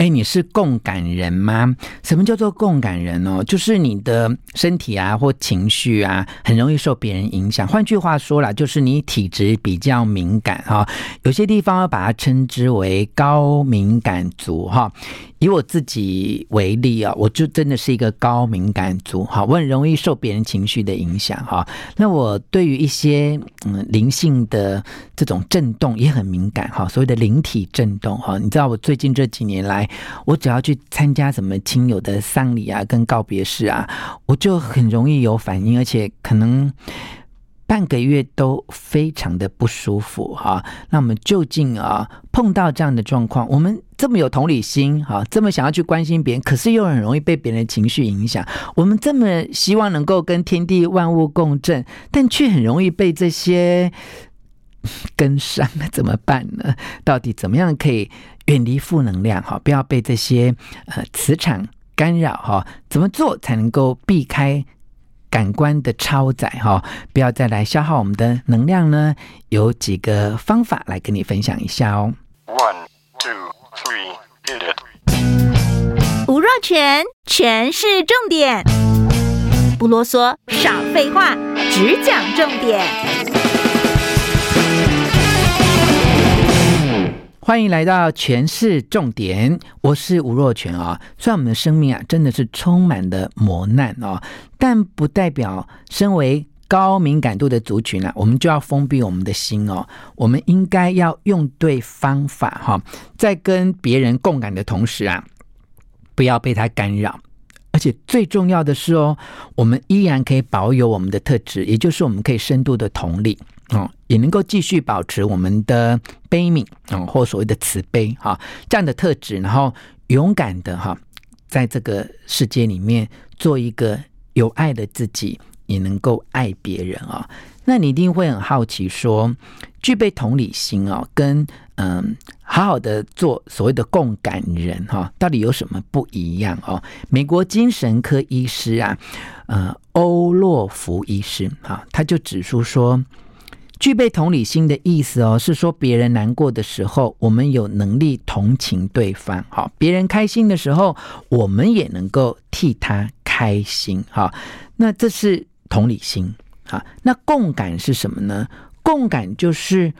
哎，你是共感人吗？什么叫做共感人哦？就是你的身体啊或情绪啊，很容易受别人影响。换句话说啦，就是你体质比较敏感哈。有些地方要把它称之为高敏感族哈。以我自己为例啊，我就真的是一个高敏感族哈，我很容易受别人情绪的影响哈。那我对于一些嗯灵性的这种震动也很敏感哈，所谓的灵体震动哈。你知道我最近这几年来，我只要去参加什么亲友的丧礼啊，跟告别式啊，我就很容易有反应，而且可能。半个月都非常的不舒服哈，那我们究竟啊碰到这样的状况，我们这么有同理心哈，这么想要去关心别人，可是又很容易被别人的情绪影响。我们这么希望能够跟天地万物共振，但却很容易被这些跟上，那怎么办呢？到底怎么样可以远离负能量哈？不要被这些呃磁场干扰哈？怎么做才能够避开？感官的超载哈，不要再来消耗我们的能量呢。有几个方法来跟你分享一下哦。One, two, three, hit it. 吴若全，全是重点，不啰嗦，少废话，只讲重点。欢迎来到全市重点，我是吴若权啊。虽然我们的生命啊，真的是充满了磨难哦，但不代表身为高敏感度的族群啊，我们就要封闭我们的心哦。我们应该要用对方法哈，在跟别人共感的同时啊，不要被他干扰。而且最重要的是哦，我们依然可以保有我们的特质，也就是我们可以深度的同理。哦，也能够继续保持我们的悲悯啊，或所谓的慈悲哈，这样的特质，然后勇敢的哈，在这个世界里面做一个有爱的自己，也能够爱别人啊。那你一定会很好奇说，具备同理心啊，跟嗯，好好的做所谓的共感人哈，到底有什么不一样哦？美国精神科医师啊，呃，欧洛夫医师哈，他就指出说。具备同理心的意思哦，是说别人难过的时候，我们有能力同情对方；好，别人开心的时候，我们也能够替他开心。好，那这是同理心。好，那共感是什么呢？共感就是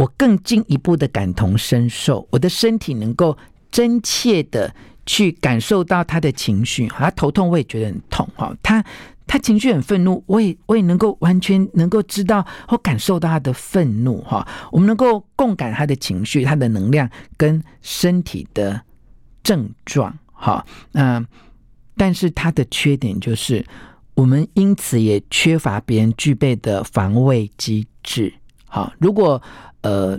我更进一步的感同身受，我的身体能够真切的去感受到他的情绪。他头痛，我也觉得很痛。哈，他。他情绪很愤怒，我也我也能够完全能够知道或感受到他的愤怒哈。我们能够共感他的情绪、他的能量跟身体的症状哈。那但是他的缺点就是，我们因此也缺乏别人具备的防卫机制。好，如果呃。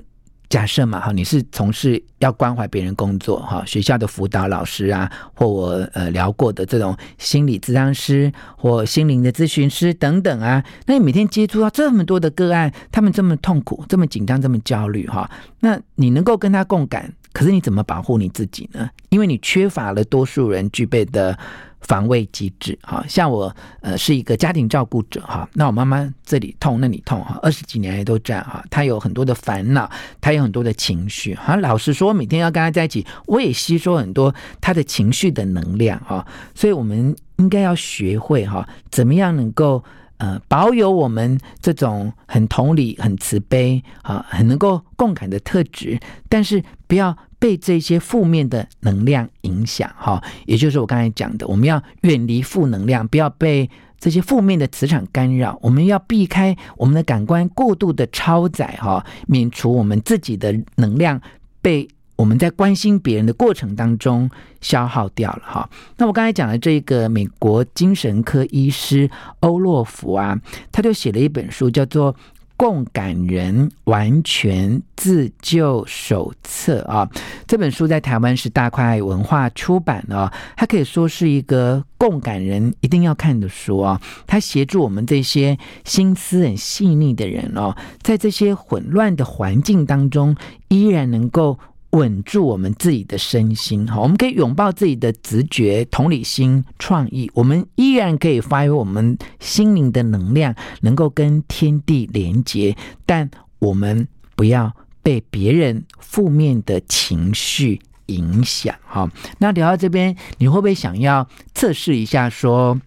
假设嘛，哈，你是从事要关怀别人工作，哈，学校的辅导老师啊，或我呃聊过的这种心理咨商师或心灵的咨询师等等啊，那你每天接触到这么多的个案，他们这么痛苦、这么紧张、这么焦虑，哈，那你能够跟他共感，可是你怎么保护你自己呢？因为你缺乏了多数人具备的。防卫机制，哈，像我，呃，是一个家庭照顾者，哈，那我妈妈这里痛那里痛，哈，二十几年来都这样，哈，她有很多的烦恼，她有很多的情绪，哈，老实说，每天要跟她在一起，我也吸收很多她的情绪的能量，哈，所以我们应该要学会，哈，怎么样能够，呃，保有我们这种很同理、很慈悲，啊，很能够共感的特质，但是不要。被这些负面的能量影响，哈，也就是我刚才讲的，我们要远离负能量，不要被这些负面的磁场干扰。我们要避开我们的感官过度的超载，哈，免除我们自己的能量被我们在关心别人的过程当中消耗掉了，哈。那我刚才讲的这个美国精神科医师欧洛夫啊，他就写了一本书，叫做。共感人完全自救手册啊，这本书在台湾是大块文化出版的，它可以说是一个共感人一定要看的书啊。它协助我们这些心思很细腻的人哦，在这些混乱的环境当中，依然能够。稳住我们自己的身心，哈，我们可以拥抱自己的直觉、同理心、创意，我们依然可以发挥我们心灵的能量，能够跟天地连接，但我们不要被别人负面的情绪影响哈。那聊到这边，你会不会想要测试一下说，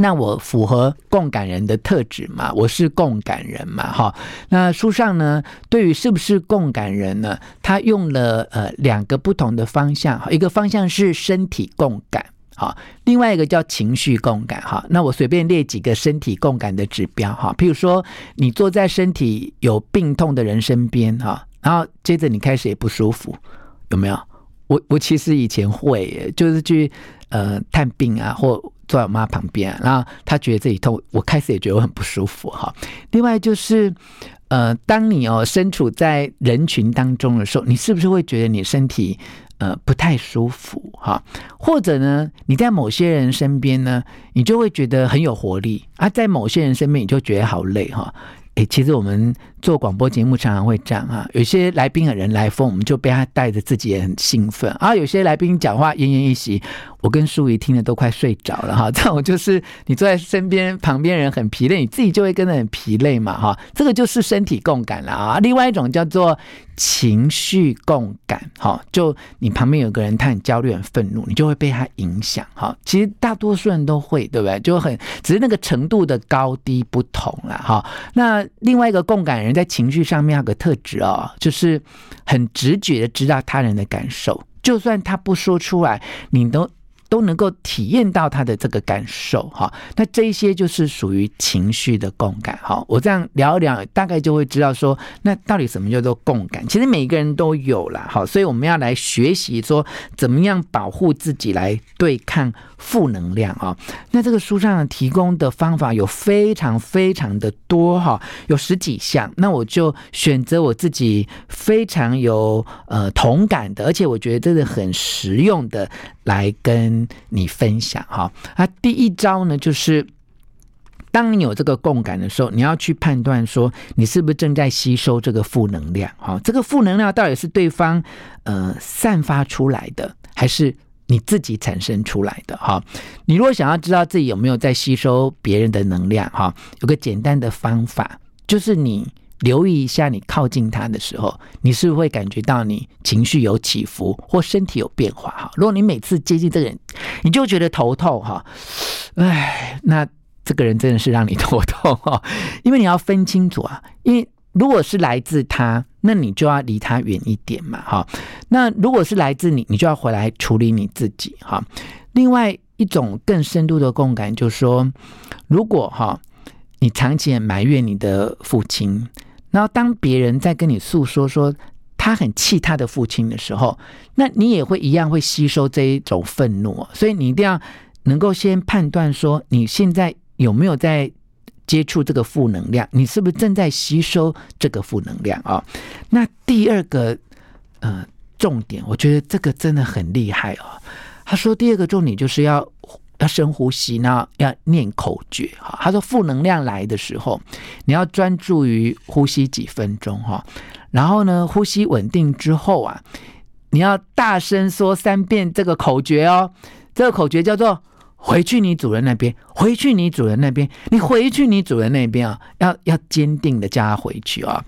那我符合共感人的特质嘛？我是共感人嘛？哈，那书上呢，对于是不是共感人呢，他用了呃两个不同的方向，哈一个方向是身体共感，哈，另外一个叫情绪共感，哈。那我随便列几个身体共感的指标，哈，譬如说你坐在身体有病痛的人身边，哈，然后接着你开始也不舒服，有没有？我我其实以前会，就是去呃探病啊，或坐在我妈旁边，然后她觉得自己痛，我开始也觉得我很不舒服哈。另外就是，呃，当你哦身处在人群当中的时候，你是不是会觉得你身体呃不太舒服哈？或者呢，你在某些人身边呢，你就会觉得很有活力啊，在某些人身边你就觉得好累哈。诶，其实我们做广播节目常常会这样啊，有些来宾的人来疯，我们就被他带着自己也很兴奋啊。有些来宾讲话奄奄一息，我跟淑仪听的都快睡着了哈。这种就是你坐在身边，旁边人很疲累，你自己就会跟着很疲累嘛哈。这个就是身体共感了啊。另外一种叫做情绪共感，哈，就你旁边有个人他很焦虑、很愤怒，你就会被他影响哈。其实大多数人都会，对不对？就很只是那个程度的高低不同了哈。那另外一个共感人在情绪上面有个特质哦，就是很直觉的知道他人的感受，就算他不说出来，你都。都能够体验到他的这个感受哈，那这些就是属于情绪的共感哈。我这样聊一聊，大概就会知道说，那到底什么叫做共感？其实每个人都有啦，好，所以我们要来学习说，怎么样保护自己来对抗负能量啊。那这个书上提供的方法有非常非常的多哈，有十几项。那我就选择我自己非常有呃同感的，而且我觉得这是很实用的。来跟你分享哈，啊，第一招呢，就是当你有这个共感的时候，你要去判断说，你是不是正在吸收这个负能量哈，这个负能量到底是对方呃散发出来的，还是你自己产生出来的哈？你如果想要知道自己有没有在吸收别人的能量哈，有个简单的方法，就是你。留意一下，你靠近他的时候，你是不会感觉到你情绪有起伏或身体有变化？哈，如果你每次接近这个人，你就觉得头痛，哈，哎，那这个人真的是让你头痛哈，因为你要分清楚啊，因为如果是来自他，那你就要离他远一点嘛，哈。那如果是来自你，你就要回来处理你自己，哈。另外一种更深度的共感，就是说，如果哈，你长期很埋怨你的父亲。然后，当别人在跟你诉说说他很气他的父亲的时候，那你也会一样会吸收这一种愤怒。所以你一定要能够先判断说，你现在有没有在接触这个负能量？你是不是正在吸收这个负能量啊？那第二个呃重点，我觉得这个真的很厉害哦。他说第二个重点就是要。要深呼吸，然后要念口诀哈。他说，负能量来的时候，你要专注于呼吸几分钟哈。然后呢，呼吸稳定之后啊，你要大声说三遍这个口诀哦。这个口诀叫做“回去你主人那边，回去你主人那边，你回去你主人那边啊。”要要坚定的叫他回去啊。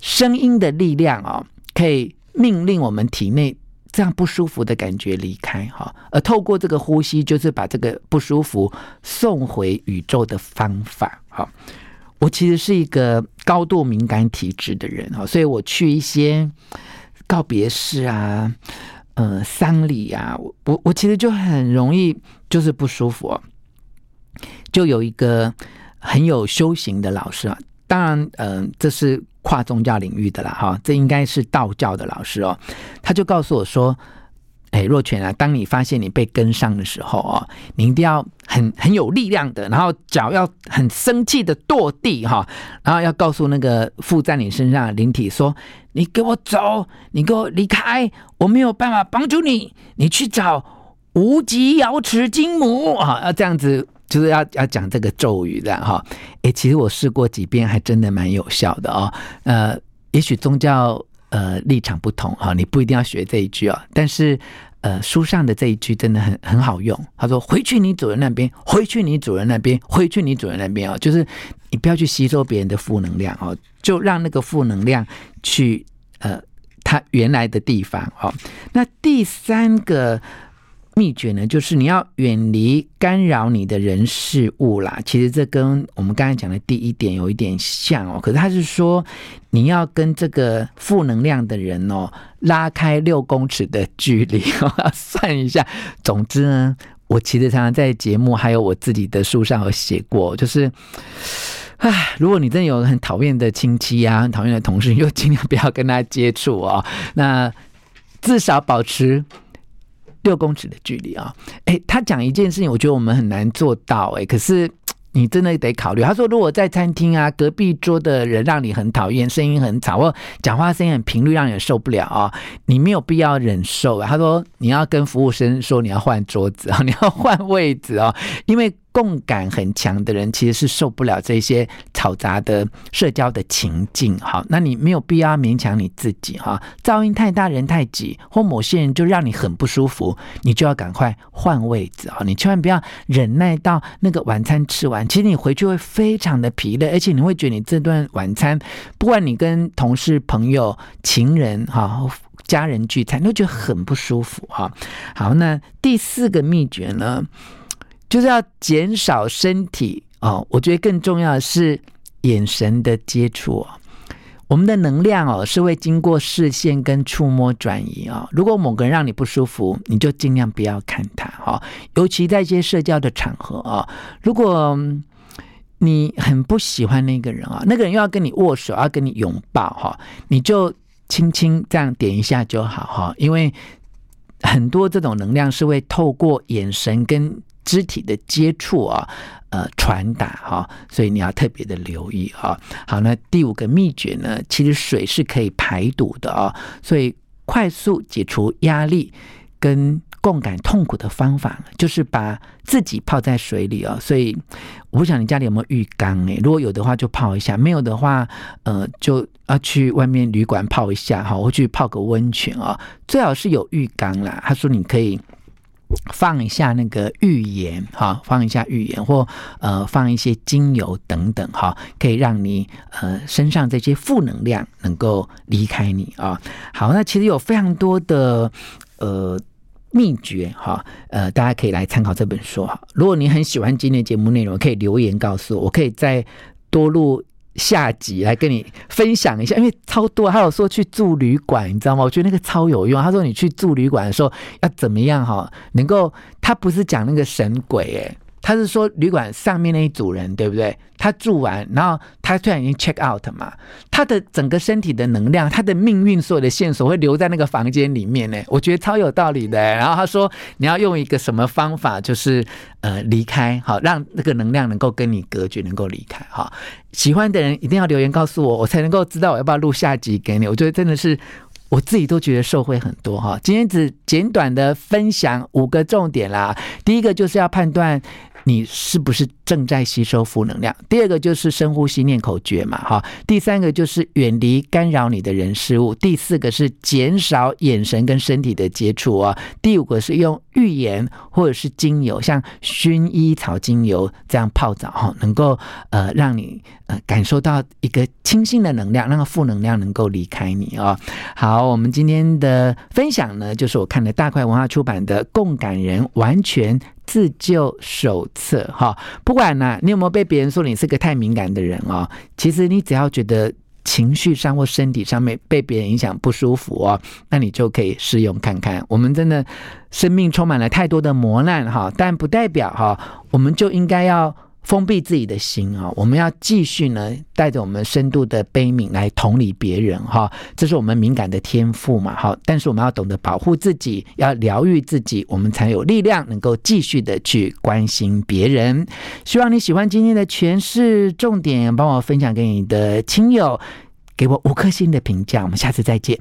声音的力量啊，可以命令我们体内。这样不舒服的感觉离开哈，而透过这个呼吸，就是把这个不舒服送回宇宙的方法哈。我其实是一个高度敏感体质的人哈，所以我去一些告别式啊、呃丧礼啊，我我我其实就很容易就是不舒服哦。就有一个很有修行的老师啊，当然，嗯，这是。跨宗教领域的啦，哈，这应该是道教的老师哦。他就告诉我说：“哎，若泉啊，当你发现你被跟上的时候哦，你一定要很很有力量的，然后脚要很生气的跺地哈，然后要告诉那个附在你身上的灵体说：‘你给我走，你给我离开，我没有办法帮助你，你去找无极瑶池金母啊！’要这样子。”就是要要讲这个咒语的哈，诶，其实我试过几遍，还真的蛮有效的哦。呃，也许宗教呃立场不同哈，你不一定要学这一句啊。但是呃，书上的这一句真的很很好用。他说：“回去你主人那边，回去你主人那边，回去你主人那边哦。”就是你不要去吸收别人的负能量哦，就让那个负能量去呃。他原来的地方。哦，那第三个。秘诀呢，就是你要远离干扰你的人事物啦。其实这跟我们刚才讲的第一点有一点像哦。可是他是说，你要跟这个负能量的人哦，拉开六公尺的距离。我要算一下。总之呢，我其实常常在节目还有我自己的书上有写过，就是，唉，如果你真的有很讨厌的亲戚啊，很讨厌的同事，你就尽量不要跟他接触哦。那至少保持。六公尺的距离啊！哎，他讲一件事情，我觉得我们很难做到哎。可是你真的得考虑。他说，如果在餐厅啊，隔壁桌的人让你很讨厌，声音很吵，或讲话声音很频率让你受不了啊，你没有必要忍受。他说，你要跟服务生说你要换桌子啊，你要换位置啊，因为。共感很强的人其实是受不了这些嘈杂的社交的情境，哈，那你没有必要勉强你自己，哈，噪音太大，人太挤，或某些人就让你很不舒服，你就要赶快换位置啊！你千万不要忍耐到那个晚餐吃完，其实你回去会非常的疲累，而且你会觉得你这顿晚餐，不管你跟同事、朋友、情人、哈、家人聚餐，都觉得很不舒服，哈。好，那第四个秘诀呢？就是要减少身体哦，我觉得更重要的是眼神的接触哦。我们的能量哦是会经过视线跟触摸转移啊。如果某个人让你不舒服，你就尽量不要看他哈。尤其在一些社交的场合啊，如果你很不喜欢那个人啊，那个人又要跟你握手，要跟你拥抱哈，你就轻轻这样点一下就好哈。因为很多这种能量是会透过眼神跟肢体的接触啊，呃，传达哈，所以你要特别的留意哈。好，那第五个秘诀呢，其实水是可以排毒的啊，所以快速解除压力跟共感痛苦的方法，就是把自己泡在水里啊。所以我不晓得你家里有没有浴缸诶，如果有的话就泡一下，没有的话，呃，就要去外面旅馆泡一下哈，或去泡个温泉啊，最好是有浴缸啦。他说你可以。放一下那个浴盐哈，放一下浴盐或呃放一些精油等等哈，可以让你呃身上这些负能量能够离开你啊。好，那其实有非常多的呃秘诀哈，呃大家可以来参考这本书哈。如果你很喜欢今天的节目内容，可以留言告诉我，我可以再多录。下集来跟你分享一下，因为超多，还有说去住旅馆，你知道吗？我觉得那个超有用。他说你去住旅馆的时候要怎么样哈，能够他不是讲那个神鬼诶。他是说旅馆上面那一组人，对不对？他住完，然后他突然已经 check out 嘛，他的整个身体的能量，他的命运所有的线索会留在那个房间里面呢。我觉得超有道理的。然后他说你要用一个什么方法，就是呃离开，好让那个能量能够跟你隔绝，能够离开。哈，喜欢的人一定要留言告诉我，我才能够知道我要不要录下集给你。我觉得真的是。我自己都觉得受惠很多哈，今天只简短的分享五个重点啦。第一个就是要判断你是不是正在吸收负能量，第二个就是深呼吸念口诀嘛哈，第三个就是远离干扰你的人事物，第四个是减少眼神跟身体的接触啊，第五个是用浴盐或者是精油，像薰衣草精油这样泡澡哈，能够呃让你呃感受到一个清新的能量，让负能量能够离开你啊。好，我们今天的分享呢，就是我看了大块文化出版的《共感人完全自救手册》哈。不管呢，你有没有被别人说你是个太敏感的人哦，其实你只要觉得。情绪上或身体上面被别人影响不舒服哦，那你就可以试用看看。我们真的生命充满了太多的磨难哈，但不代表哈，我们就应该要。封闭自己的心啊！我们要继续呢，带着我们深度的悲悯来同理别人哈，这是我们敏感的天赋嘛。好，但是我们要懂得保护自己，要疗愈自己，我们才有力量能够继续的去关心别人。希望你喜欢今天的诠释重点，帮我分享给你的亲友，给我五颗星的评价。我们下次再见。